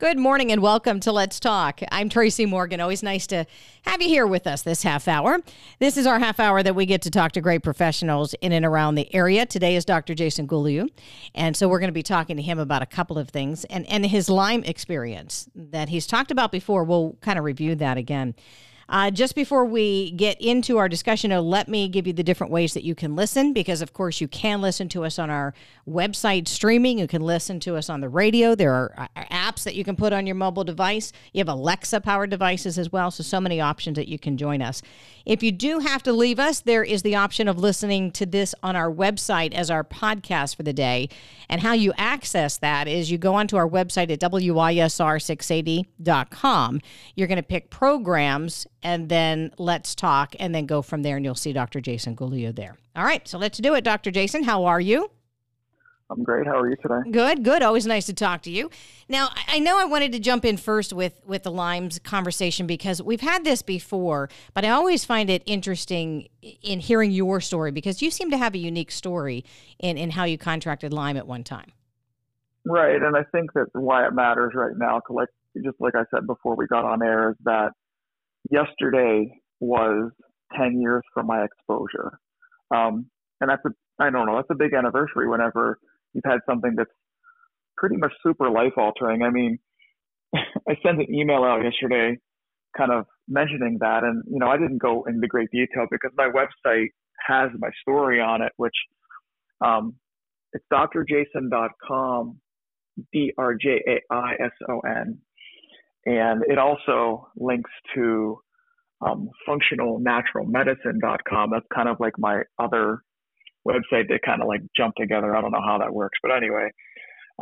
Good morning and welcome to Let's Talk. I'm Tracy Morgan. Always nice to have you here with us this half hour. This is our half hour that we get to talk to great professionals in and around the area. Today is Dr. Jaison Golojuh. And so we're going to be talking to him about a couple of things and, and his Lyme experience that he's talked about before. We'll kind of review that again. Uh, just before we get into our discussion, let me give you the different ways that you can listen, because of course you can listen to us on our website streaming. You can listen to us on the radio. There are uh, apps that you can put on your mobile device. You have Alexa powered devices as well. So, so many options that you can join us. If you do have to leave us, there is the option of listening to this on our website as our podcast for the day. And how you access that is you go onto our website at WISR680.com. You're going to pick programs and then let's talk and then go from there and you'll see Dr. Jaison Golojuh there. All right, so let's do it, Dr. Jaison. How are you? I'm great. How are you today? Good, good. Always nice to talk to you. Now, I know I wanted to jump in first with with the Lyme's conversation because we've had this before, but I always find it interesting in hearing your story because you seem to have a unique story in in how you contracted Lyme at one time. Right, and I think that why it matters right now, like just like I said before we got on air, is that yesterday was 10 years from my exposure. Um, and that's a, I don't know, that's a big anniversary whenever you've had something that's pretty much super life altering. I mean, I sent an email out yesterday kind of mentioning that. And, you know, I didn't go into great detail because my website has my story on it, which um, it's drjaison.com, D R J A I S O N. And it also links to um, functionalnaturalmedicine.com. That's kind of like my other website that kind of like jump together. I don't know how that works, but anyway,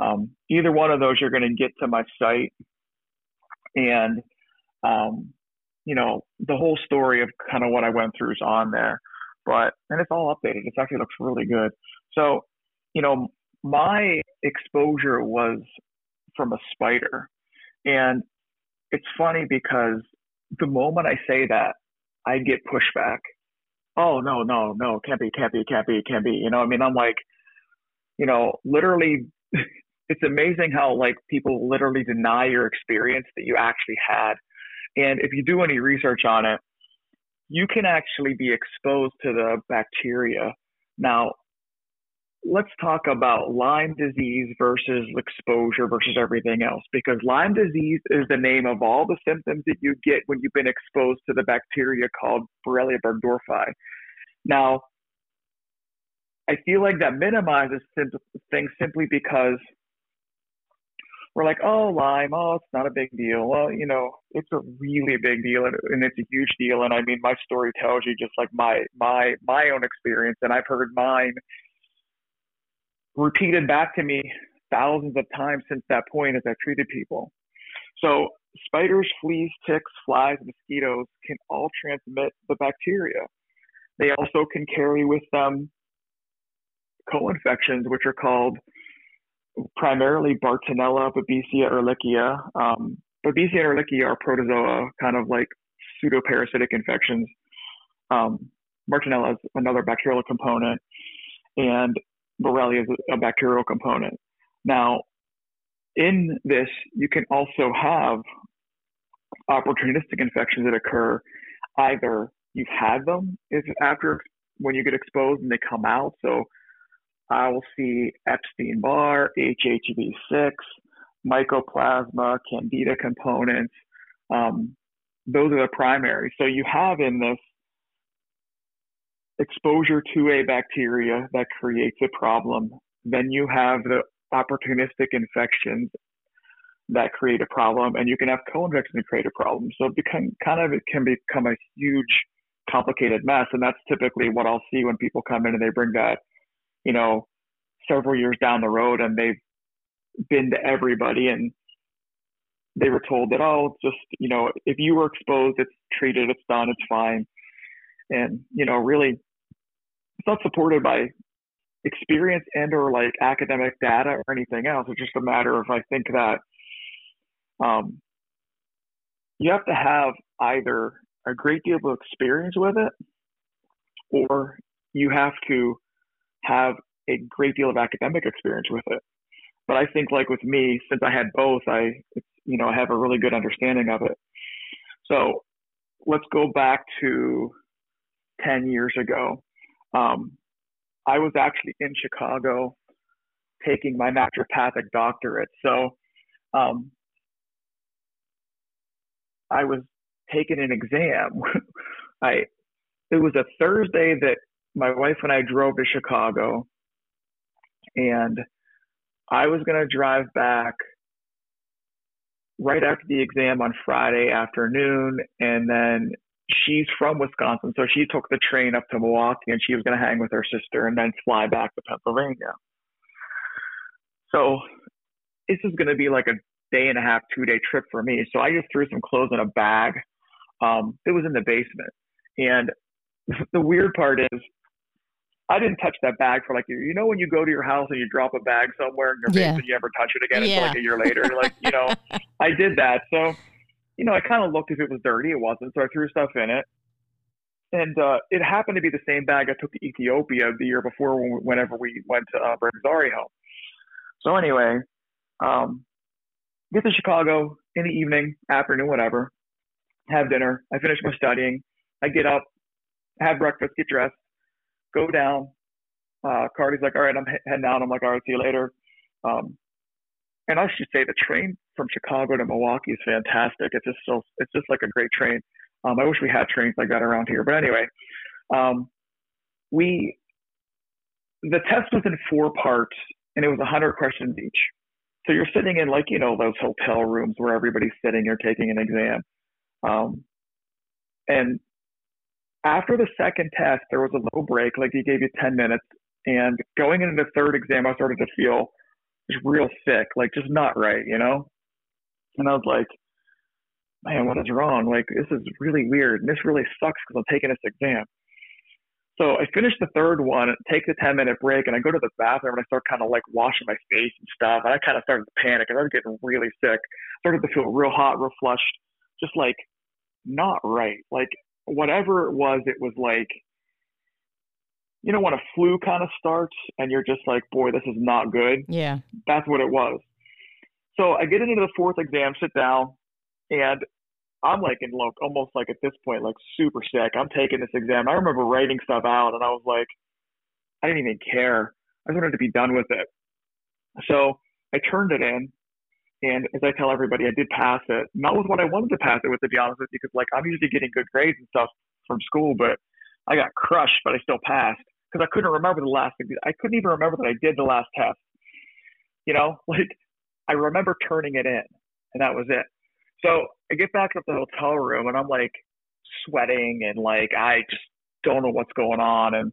um, either one of those, you're going to get to my site and, um, you know, the whole story of kind of what I went through is on there, but, and it's all updated. It actually looks really good. So, you know, my exposure was from a spider and it's funny because the moment I say that, I get pushback. Oh no, no, no, can't be, can't be, can't be, can't be. You know, I mean, I'm like, you know, literally, it's amazing how like people literally deny your experience that you actually had. And if you do any research on it, you can actually be exposed to the bacteria. Now, let's talk about Lyme disease versus exposure versus everything else because Lyme disease is the name of all the symptoms that you get when you've been exposed to the bacteria called Borrelia burgdorferi. Now, I feel like that minimizes things simply because we're like, oh, Lyme, oh, it's not a big deal. Well, you know, it's a really big deal and, and it's a huge deal. And I mean, my story tells you just like my my my own experience, and I've heard mine repeated back to me thousands of times since that point as I've treated people. So spiders, fleas, ticks, flies, mosquitoes can all transmit the bacteria. They also can carry with them co-infections, which are called primarily Bartonella, Babesia, Ehrlichia. Um, Babesia and Ehrlichia are protozoa, kind of like pseudoparasitic infections. Um, Bartonella is another bacterial component, and Borrelia is a bacterial component. Now, in this, you can also have opportunistic infections that occur. Either you've had them if after when you get exposed and they come out. So I will see Epstein Barr, HHV6, mycoplasma, candida components. Um, those are the primary. So you have in this exposure to a bacteria that creates a problem. Then you have the opportunistic infections that create a problem, and you can have co-infections that create a problem. So it become kind of it can become a huge, complicated mess, and that's typically what I'll see when people come in and they bring that, you know, several years down the road, and they've been to everybody and they were told that oh, just you know, if you were exposed, it's treated, it's done, it's fine, and you know, really it's not supported by experience and or like academic data or anything else. It's just a matter of I think that um, you have to have either a great deal of experience with it or you have to have a great deal of academic experience with it. But I think like with me, since I had both, I you know, I have a really good understanding of it. So let's go back to 10 years ago. Um, I was actually in Chicago taking my naturopathic doctorate. So um, I was taking an exam. I it was a Thursday that my wife and I drove to Chicago, and I was going to drive back right after the exam on Friday afternoon, and then she's from Wisconsin, so she took the train up to Milwaukee, and she was going to hang with her sister and then fly back to Pennsylvania. So this is going to be like a day and a half, two day trip for me. So I just threw some clothes in a bag. Um, it was in the basement, and the weird part is I didn't touch that bag for like you know when you go to your house and you drop a bag somewhere in your yeah. basement, you never touch it again yeah. until like a year later. like you know, I did that. So you know, I kind of looked if it was dirty. It wasn't, so I threw stuff in it. And uh, it happened to be the same bag I took to Ethiopia the year before, whenever we went to uh, Brigzari home. So anyway, um, get to Chicago in the evening, afternoon, whatever. Have dinner. I finish my studying. I get up, have breakfast, get dressed, go down. Uh, Carly's like, all right, I'm heading out. I'm like, all right, see you later. Um, and I should say the train from Chicago to Milwaukee is fantastic. It's just so, it's just like a great train. Um, I wish we had trains like that around here. But anyway, um, we, the test was in four parts and it was 100 questions each. So you're sitting in like, you know, those hotel rooms where everybody's sitting, you're taking an exam. Um, and after the second test, there was a little break, like he gave you 10 minutes. And going into the third exam, I started to feel just real sick, like just not right, you know? And I was like, man, what is wrong? Like, this is really weird. And this really sucks because I'm taking this exam. So I finished the third one, take the 10 minute break, and I go to the bathroom and I start kind of like washing my face and stuff. And I kind of started to panic and I was getting really sick. Started to feel real hot, real flushed, just like not right. Like whatever it was, it was like, you know, when a flu kind of starts and you're just like, boy, this is not good. Yeah. That's what it was. So I get into the fourth exam, sit down, and I'm like in like almost like at this point like super sick. I'm taking this exam. I remember writing stuff out, and I was like, I didn't even care. I just wanted to be done with it. So I turned it in, and as I tell everybody, I did pass it. Not with what I wanted to pass it with, to be honest with you, because like I'm usually getting good grades and stuff from school, but I got crushed, but I still passed because I couldn't remember the last. I couldn't even remember that I did the last test. You know, like I remember turning it in, and that was it. So I get back up to the hotel room and I'm like sweating and like I just don't know what's going on. And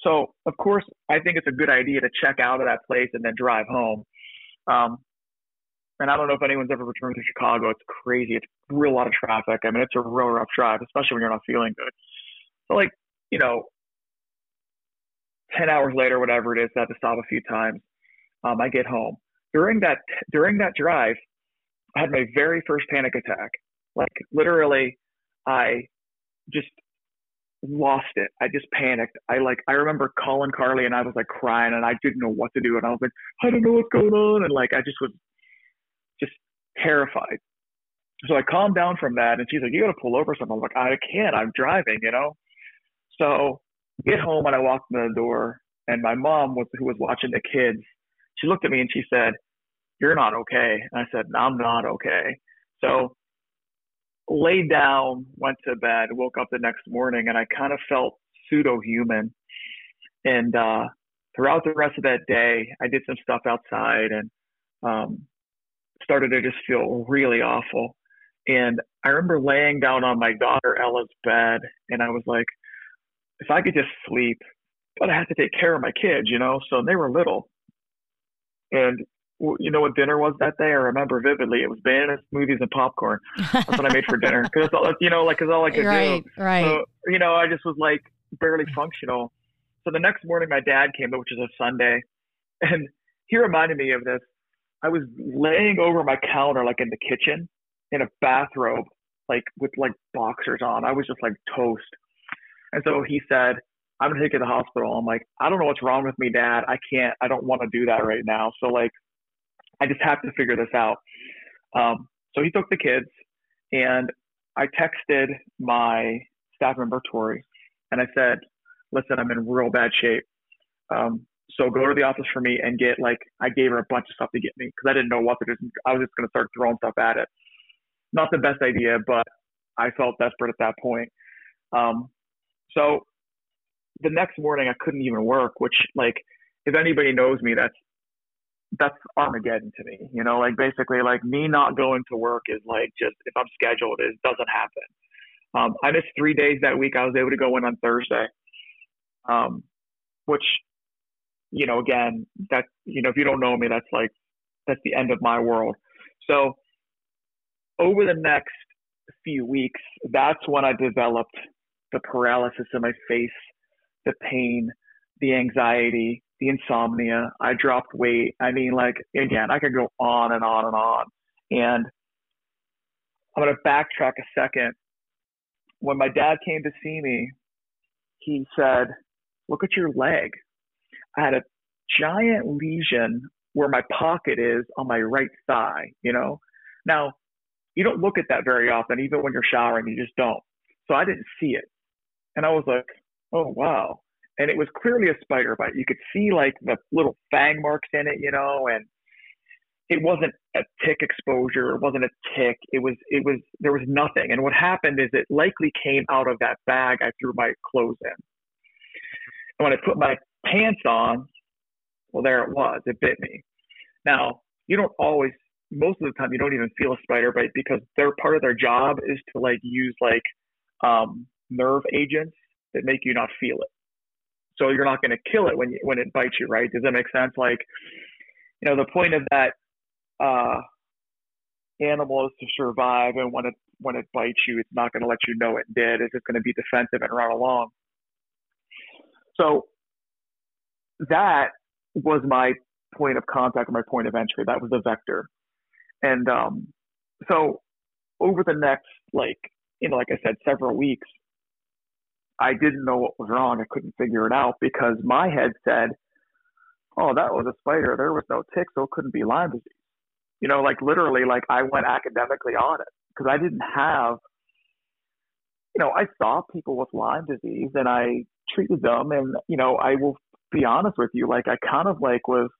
so of course I think it's a good idea to check out of that place and then drive home. Um, and I don't know if anyone's ever returned to Chicago. It's crazy. It's a real lot of traffic. I mean, it's a real rough drive, especially when you're not feeling good. So like, you know, 10 hours later, whatever it is, I had to stop a few times. Um, I get home. During that, during that drive, I had my very first panic attack. Like literally, I just lost it. I just panicked. I like I remember calling Carly and I was like crying and I didn't know what to do and I was like I don't know what's going on and like I just was just terrified. So I calmed down from that and she's like you got to pull over something. I'm like I can't. I'm driving, you know. So get home and I walked in the door and my mom was who was watching the kids. She looked at me and she said, you're not okay. And I said, I'm not okay. So laid down, went to bed, woke up the next morning, and I kind of felt pseudo human. And uh, throughout the rest of that day, I did some stuff outside and um, started to just feel really awful. And I remember laying down on my daughter Ella's bed, and I was like, if I could just sleep, but I had to take care of my kids, you know. So they were little, and you know what dinner was that day? I remember vividly. It was bananas, smoothies, and popcorn. That's what I made for dinner because that's all you know, like because all I could right, do. Right, So you know, I just was like barely functional. So the next morning, my dad came, which is a Sunday, and he reminded me of this. I was laying over my counter, like in the kitchen, in a bathrobe, like with like boxers on. I was just like toast. And so he said, I'm gonna take you to the hospital. I'm like, I don't know what's wrong with me, Dad. I can't. I don't want to do that right now. So like, I just have to figure this out. Um, so he took the kids, and I texted my staff member Tori, and I said, "Listen, I'm in real bad shape. Um, so go to the office for me and get like I gave her a bunch of stuff to get me because I didn't know what to do. I was just going to start throwing stuff at it. Not the best idea, but I felt desperate at that point. Um, so the next morning I couldn't even work, which like if anybody knows me, that's that's Armageddon to me. You know, like basically like me not going to work is like just if I'm scheduled, it doesn't happen. Um, I missed three days that week. I was able to go in on Thursday, um, which you know, again, that, you know, if you don't know me, that's like, that's the end of my world. So over the next few weeks, that's when I developed the paralysis in my face, the pain, the anxiety, the insomnia. I dropped weight. I mean, like, again, I could go on and on and on. And I'm going to backtrack a second. When my dad came to see me, he said, Look at your leg. I had a giant lesion where my pocket is on my right thigh, you know? Now, you don't look at that very often, even when you're showering, you just don't. So I didn't see it. And I was like, oh, wow. And it was clearly a spider bite. You could see like the little fang marks in it, you know, and it wasn't a tick exposure. It wasn't a tick. It was, it was, there was nothing. And what happened is it likely came out of that bag I threw my clothes in. And when I put my pants on, well, there it was. It bit me. Now, you don't always, most of the time, you don't even feel a spider bite because their part of their job is to like use like um, nerve agents that make you not feel it. So you're not going to kill it when you, when it bites you, right? Does that make sense? Like, you know, the point of that uh, animal is to survive, and when it when it bites you, it's not going to let you know it did. It's just going to be defensive and run along. So that was my point of contact my point of entry. That was the vector. And um, so over the next, like, you know, like I said, several weeks, I didn't know what was wrong. I couldn't figure it out because my head said, oh, that was a spider. There was no tick, so it couldn't be Lyme disease. You know, like literally, like I went academically on it because I didn't have, you know, I saw people with Lyme disease and I treated them. And, you know, I will be honest with you, like I kind of like was,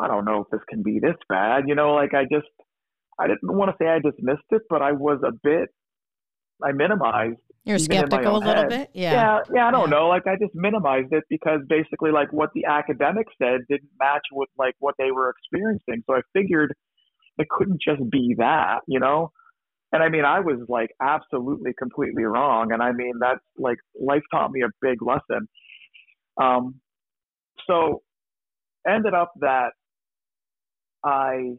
I don't know if this can be this bad, you know, like I just, I didn't want to say I dismissed it, but I was a bit, I minimized. You're skeptical a little head. bit, yeah. Yeah, yeah. I don't yeah. know. Like I just minimized it because basically, like what the academics said didn't match with like what they were experiencing. So I figured it couldn't just be that, you know. And I mean, I was like absolutely completely wrong. And I mean, that's like life taught me a big lesson. Um, so ended up that I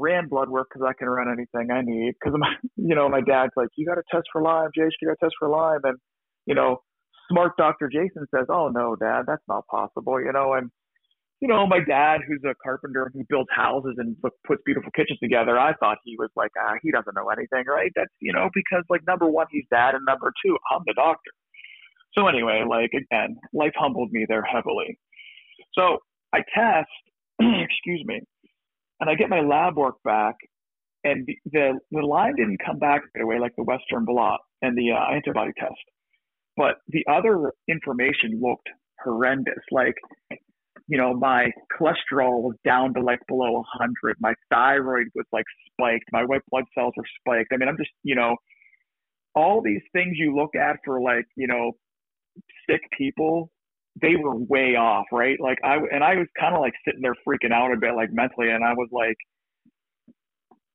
ran blood work because I can run anything I need. Because my, you know, my dad's like, you got to test for Lyme, Jaison. You got to test for Lyme, and you know, smart Doctor Jaison says, oh no, Dad, that's not possible. You know, and you know, my dad, who's a carpenter who builds houses and puts beautiful kitchens together, I thought he was like, ah, he doesn't know anything, right? That's you know, because like number one, he's dad, and number two, I'm the doctor. So anyway, like again, life humbled me there heavily. So I test, excuse me, and I get my lab work back, and the the, Lyme didn't come back right away like the Western blot and the uh, antibody test, but the other information looked horrendous. Like, you know, my cholesterol was down to like below 100. My thyroid was like spiked. My white blood cells were spiked. I mean, I'm just, you know, all these things you look at for like, you know, sick people, they were way off, right? Like I and I was kind of like sitting there freaking out a bit, like mentally, and I was like,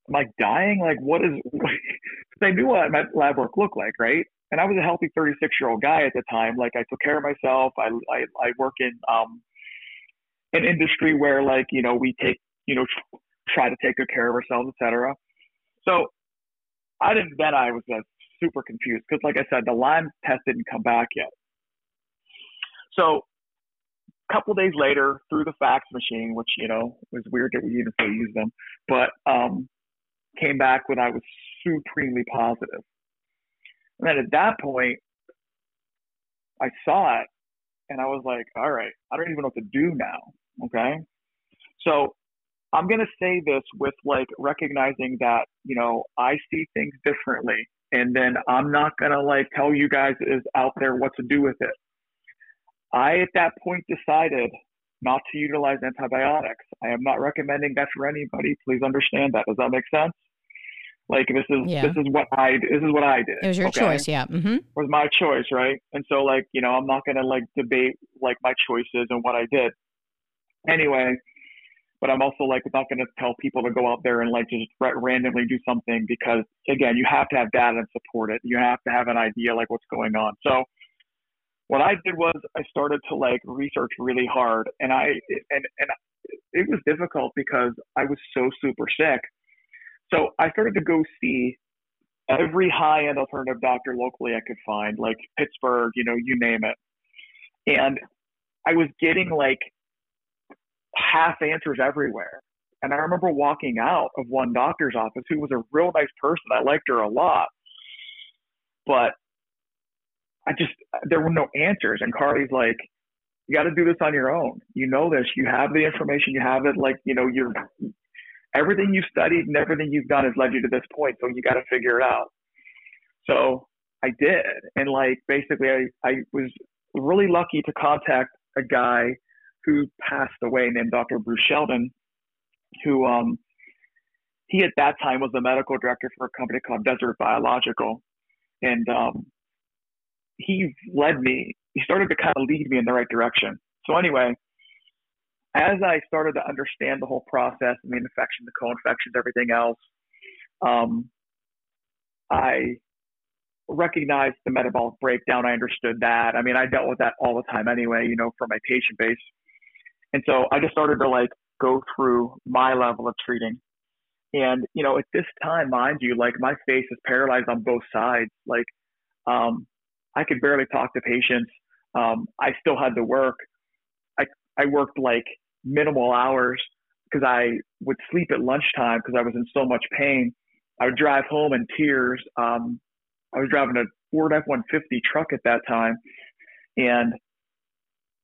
am I dying? Like, what is? I knew what my lab work looked like, right? And I was a healthy 36 year old guy at the time. Like I took care of myself. I I, I work in um an industry where like you know we take you know try to take good care of ourselves, etc. So I didn't. Then I was uh, super confused because, like I said, the Lyme test didn't come back yet. So a couple days later, through the fax machine, which you know was weird that we even still use them, but um, came back when I was supremely positive. And then at that point, I saw it, and I was like, "All right, I don't even know what to do now." Okay, so I'm going to say this with like recognizing that, you know, I see things differently. And then I'm not going to like tell you guys is out there what to do with it. I, at that point, decided not to utilize antibiotics. I am not recommending that for anybody. Please understand that. Does that make sense? Like this is yeah. this is what I this is what I did. It was your okay? choice, yeah. Mm-hmm. It was my choice, right? And so like you know I'm not gonna like debate like my choices and what I did. Anyway, but I'm also like not gonna tell people to go out there and like just randomly do something because again you have to have data and support it. You have to have an idea like what's going on. So what I did was I started to like research really hard, and I and and it was difficult because I was so super sick so I started to go see every high end alternative doctor locally I could find, like Pittsburgh, you know, you name it. And I was getting like half answers everywhere. And I remember walking out of one doctor's office who was a real nice person. I liked her a lot. But I just, there were no answers. And Carly's like, you got to do this on your own. You know this. You have the information. You have it. Like, you know, you're everything you've studied and everything you've done has led you to this point. So you got to figure it out. So I did. And like basically, I, I was really lucky to contact a guy who passed away named Dr. Bruce Shelton, who, um, he at that time was the medical director for a company called Desert Biological. And, um, he led me, he started to kind of lead me in the right direction. So anyway, as I started to understand the whole process, I mean, infection, the co-infections, everything else, um, I recognized the metabolic breakdown. I understood that. I mean, I dealt with that all the time anyway, you know, for my patient base. And so I just started to like go through my level of treating. And, you know, at this time, mind you, like my face is paralyzed on both sides. Like, um, I could barely talk to patients. Um, I still had to work. I, I worked like minimal hours because I would sleep at lunchtime because I was in so much pain. I would drive home in tears. Um, I was driving a Ford F-150 truck at that time, and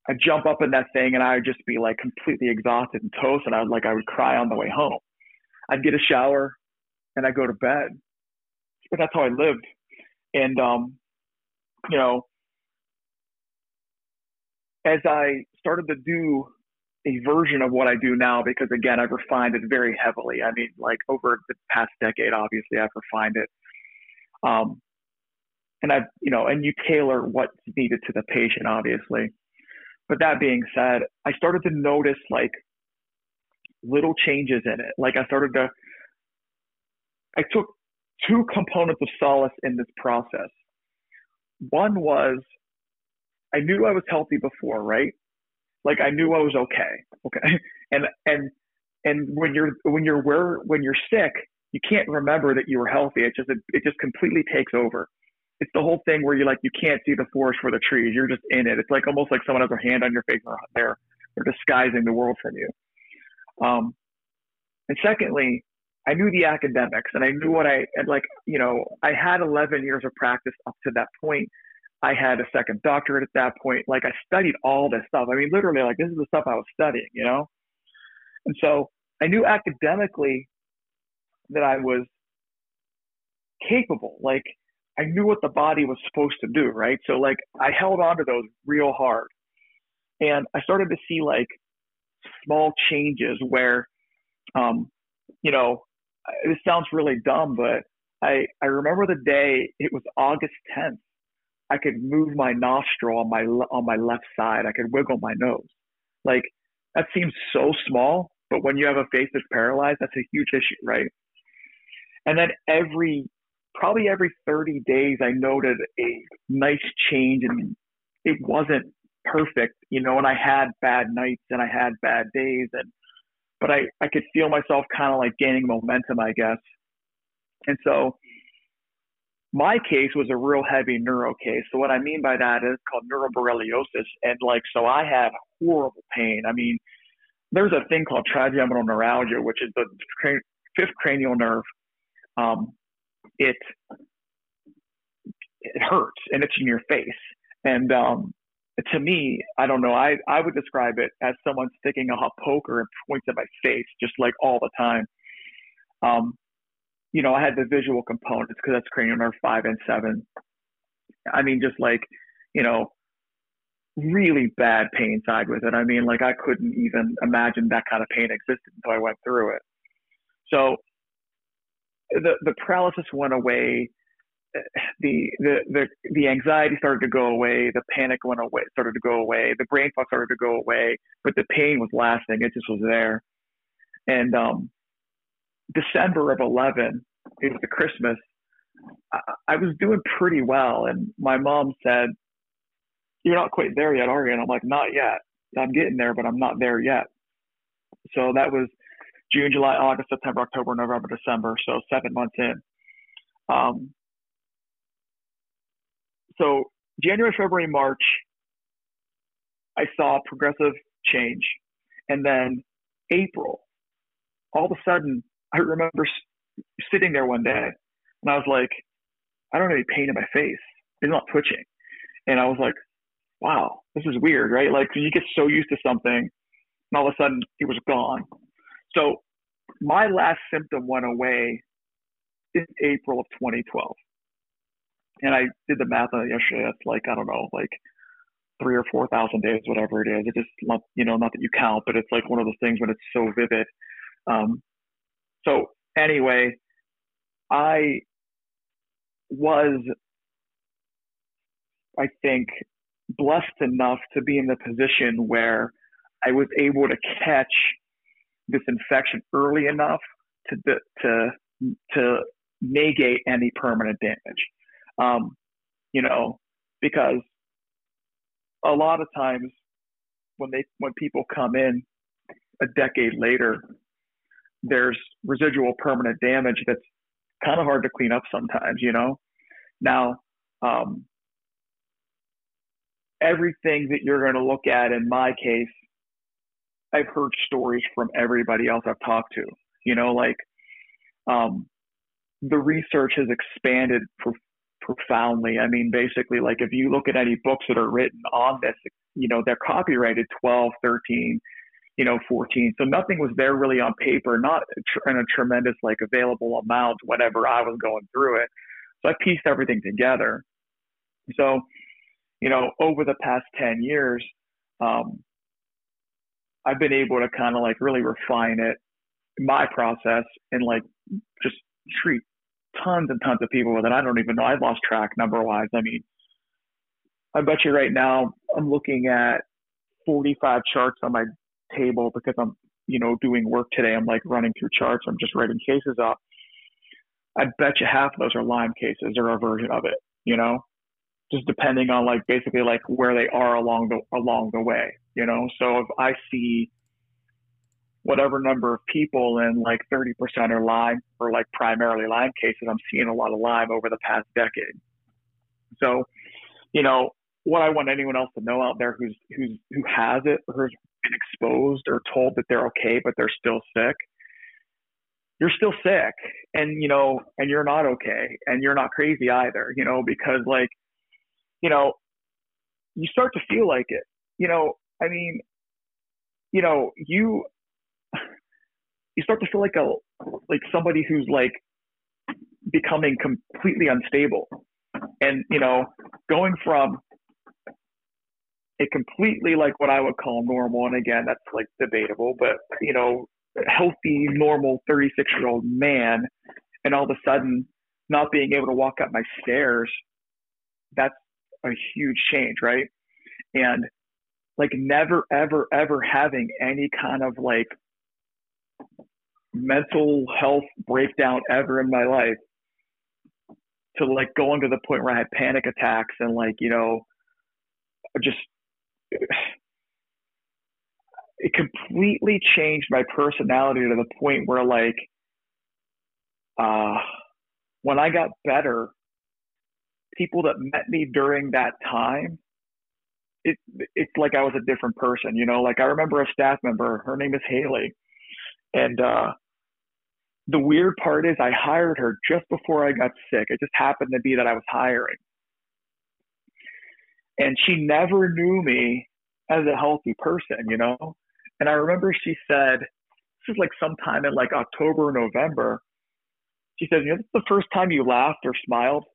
I'd jump up in that thing and I would just be like completely exhausted and toast, and I would like I would cry on the way home. I'd get a shower and I'd go to bed, but that's how I lived. And um, you know, as I started to do a version of what I do now because again I've refined it very heavily. I mean, like over the past decade, obviously I've refined it. Um, and I've you know, and you tailor what's needed to the patient, obviously. But that being said, I started to notice like little changes in it. Like I started to, I took two components of solace in this process. One was I knew I was healthy before, right? like I knew I was okay. Okay. And and and when you're when you're where when you're sick, you can't remember that you were healthy. It just it, it just completely takes over. It's the whole thing where you like you can't see the forest for the trees. You're just in it. It's like almost like someone has their hand on your face or they're they're disguising the world from you. Um, and secondly, I knew the academics and I knew what I and like you know I had 11 years of practice up to that point I had a second doctorate at that point. Like I studied all this stuff. I mean, literally, like this is the stuff I was studying, you know? And so I knew academically that I was capable. Like I knew what the body was supposed to do, right? So like I held on to those real hard. And I started to see like small changes where, um, you know, Uh, this sounds really dumb, but I, I remember the day, it was August 10th I could move my nostril on my on my left side. I could wiggle my nose. Like that seems so small, but when you have a face that's paralyzed, that's a huge issue, right? And then every probably every 30 days, I noted a nice change, and it wasn't perfect, you know. And I had bad nights and I had bad days, and but I I could feel myself kind of like gaining momentum, I guess. And so my case was a real heavy neuro case. So what I mean by that is called neuroborreliosis. And like, so I had horrible pain. I mean, there's a thing called trigeminal neuralgia, which is the fifth cranial nerve. Um, it, it hurts and it's in your face. And, um, to me, I don't know. I, I would describe it as someone sticking a hot poker and points at my face just like all the time. Um, you know, I had the visual components because that's cranial nerve five and seven. I mean, just like, you know, really bad pain side with it. I mean, like I couldn't even imagine that kind of pain existed until I went through it. So the the paralysis went away. The, the the the anxiety started to go away. The panic went away, started to go away. The brain fog started to go away, but the pain was lasting. It just was there. And um, December of 11, it was the Christmas. I, I was doing pretty well, and my mom said, "You're not quite there yet, are you?" And I'm like, "Not yet. I'm getting there, but I'm not there yet." So that was June, July, August, September, October, November, December. So seven months in. Um, so January, February, March, I saw progressive change, and then April, all of a sudden, I remember sitting there one day and I was like, I don't have any pain in my face. It's not twitching. And I was like, wow, this is weird, right? Like you get so used to something and all of a sudden it was gone. So my last symptom went away in April of 2012. And I did the math on it yesterday. It's like, I don't know, like three or 4,000 days, whatever it is. It just, you know, not that you count, but it's like one of those things when it's so vivid. Um, so anyway, I was, I think, blessed enough to be in the position where I was able to catch this infection early enough to to to negate any permanent damage. Um, you know, because a lot of times when they when people come in a decade later there's residual permanent damage that's kind of hard to clean up sometimes, you know? Now, um, everything that you're going to look at in my case, I've heard stories from everybody else I've talked to, you know, like, um, the research has expanded pro- profoundly. I mean, basically, like if you look at any books that are written on this, you know, they're copyrighted 12, 13, you know, 14. So nothing was there really on paper, not in a tremendous like available amount whenever I was going through it. So I pieced everything together. So, you know, over the past 10 years, um, I've been able to kind of like really refine it, my process, and like just treat tons and tons of people with it. I don't even know. I've lost track number wise. I mean, I bet you right now I'm looking at 45 charts on my table because I'm, you know, doing work today. I'm like running through charts. I'm just writing cases up. I bet you half of those are Lyme cases or a version of it, you know, just depending on like basically like where they are along the along the way, you know. So if I see whatever number of people and like 30% are Lyme or like primarily Lyme cases, I'm seeing a lot of Lyme over the past decade. So, you know, what I want anyone else to know out there who's who's who has it or who's been exposed or told that they're okay but they're still sick, you're still sick and you know and you're not okay and you're not crazy either, you know, because like you know, you start to feel like it. You know, I mean, you know, you you start to feel like a like somebody who's like becoming completely unstable and you know going from a completely like what I would call normal, and again, that's like debatable, but you know, healthy, normal 36 year old man, and all of a sudden not being able to walk up my stairs, that's a huge change, right? And like never, ever, ever having any kind of like mental health breakdown ever in my life to like going to the point where I had panic attacks and like, you know, just it completely changed my personality to the point where like uh when I got better, people that met me during that time, it it's like I was a different person, you know, like I remember a staff member, her name is Haley. And uh the weird part is I hired her just before I got sick. It just happened to be that I was hiring and she never knew me as a healthy person, you know. And I remember she said, this is like sometime in like October, or November. She said, you know, this is the first time you laughed or smiled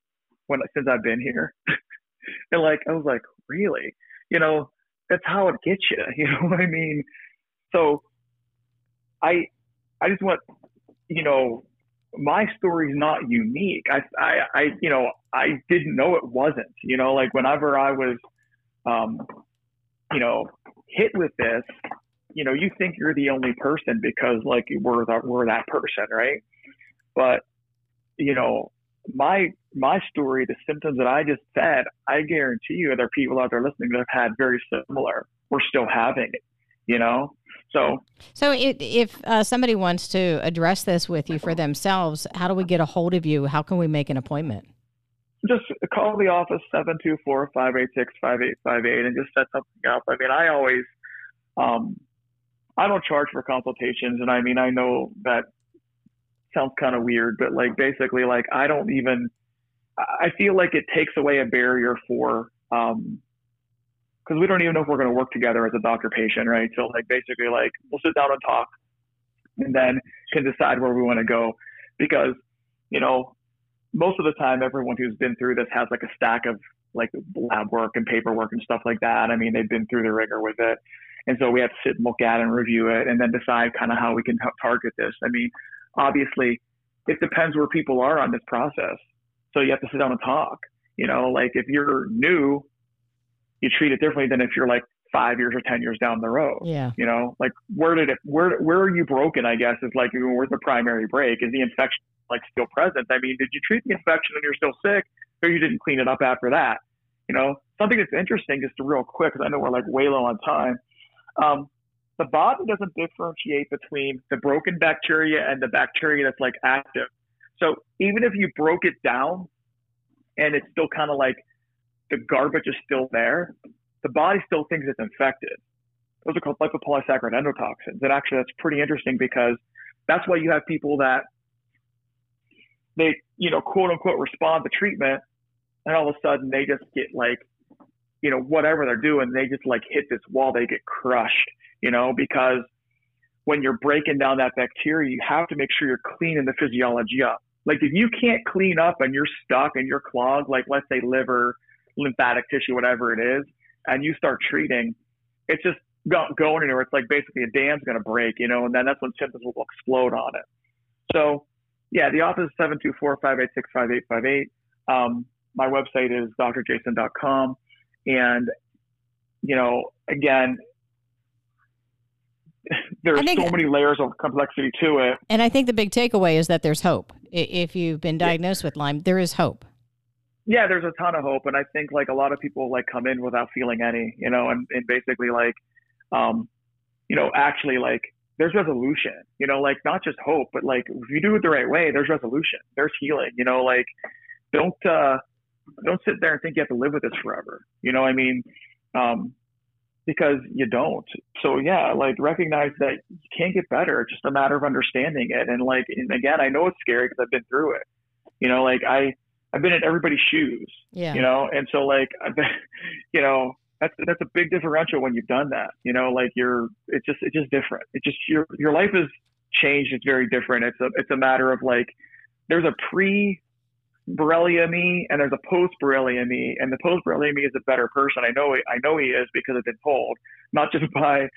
when since I've been here. and like I was like, really? You know, that's how it gets you. You know what I mean? So I I just want you know my story's not unique. I, I, I, you know, I didn't know it wasn't. You know, like whenever I was, um, you know, hit with this, you know, you think you're the only person because like we're that we're that person, right? But you know, my my story, the symptoms that I just said, I guarantee you there are people out there listening that have had very similar. We're still having it, you know. So, so it, if uh, somebody wants to address this with you for themselves, how do we get a hold of you? How can we make an appointment? Just call the office 724-586-5858 and just set something up. I mean, I always, um, I don't charge for consultations, and I mean, I know that sounds kind of weird, but like basically, like I don't even. I feel like it takes away a barrier for um, because we don't even know if we're going to work together as a doctor patient, right? So like basically like we'll sit down and talk, and then can decide where we want to go, because you know most of the time everyone who's been through this has like a stack of like lab work and paperwork and stuff like that. I mean they've been through the rigor with it, and so we have to sit and look at and review it, and then decide kind of how we can target this. I mean obviously it depends where people are on this process, so you have to sit down and talk. You know, like if you're new you treat it differently than if you're like five years or ten years down the road. Yeah. You know, like where did it where where are you broken? I guess is like where's the primary break? Is the infection like still present? I mean, did you treat the infection and you're still sick, or you didn't clean it up after that? You know, something that's interesting, just real quick, because I know we're like way low on time. Um, the body doesn't differentiate between the broken bacteria and the bacteria that's like active. So even if you broke it down and it's still kind of like the garbage is still there, the body still thinks it's infected. Those are called lipopolysaccharide endotoxins. And actually, that's pretty interesting because that's why you have people that they, you know, quote unquote, respond to treatment, and all of a sudden they just get like, you know, whatever they're doing, they just like hit this wall, they get crushed, you know, because when you're breaking down that bacteria, you have to make sure you're cleaning the physiology up. Like if you can't clean up and you're stuck and you're clogged, like let's say liver, lymphatic tissue, whatever it is, and you start treating, it's just not going anywhere. It's like basically a dam's going to break, you know, and then that's when symptoms will explode on it. So, yeah, the office is 724-586-5858. Um, my website is drjaison.com. And, you know, again, there's think, so many layers of complexity to it. And I think the big takeaway is that there's hope. If you've been diagnosed with Lyme, there is hope yeah, there's a ton of hope, and I think like a lot of people like come in without feeling any, you know, and, and basically like, um, you know, actually like there's resolution, you know, like not just hope, but like if you do it the right way, there's resolution, there's healing, you know, like don't uh, don't sit there and think you have to live with this forever, you know, I mean, um, because you don't. So yeah, like recognize that you can't get better. It's just a matter of understanding it, and like, and again, I know it's scary because I've been through it, you know, like I I've been in everybody's shoes. Yeah. You know, and so like I've been, you know, that's that's a big differential when you've done that. You know, like you're it's just it's just different. It just your your life has changed. It's very different. It's a it's a matter of like there's a pre Borrelia me and there's a post Borrelia me, and the post Borrelia me is a better person. I know I know he is because I've been told, not just by,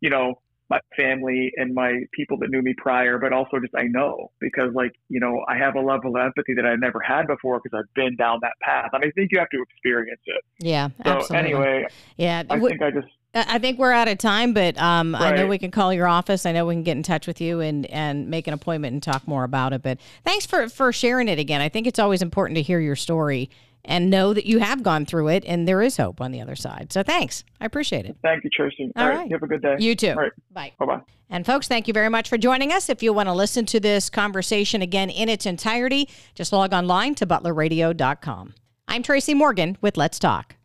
you know, my family and my people that knew me prior, but also just I know because like you know I have a level of empathy that I never had before because I've been down that path, and I think you have to experience it. Yeah. So absolutely. anyway, yeah, I think I just. I think we're out of time, but um, right. I know we can call your office. I know we can get in touch with you and, and make an appointment and talk more about it. But thanks for, for sharing it again. I think it's always important to hear your story and know that you have gone through it and there is hope on the other side. So thanks. I appreciate it. Thank you, Tracy. All, All right. right. You have a good day. You too. All right. Bye. Bye bye. And folks, thank you very much for joining us. If you want to listen to this conversation again in its entirety, just log online to butlerradio.com. I'm Tracy Morgan with Let's Talk.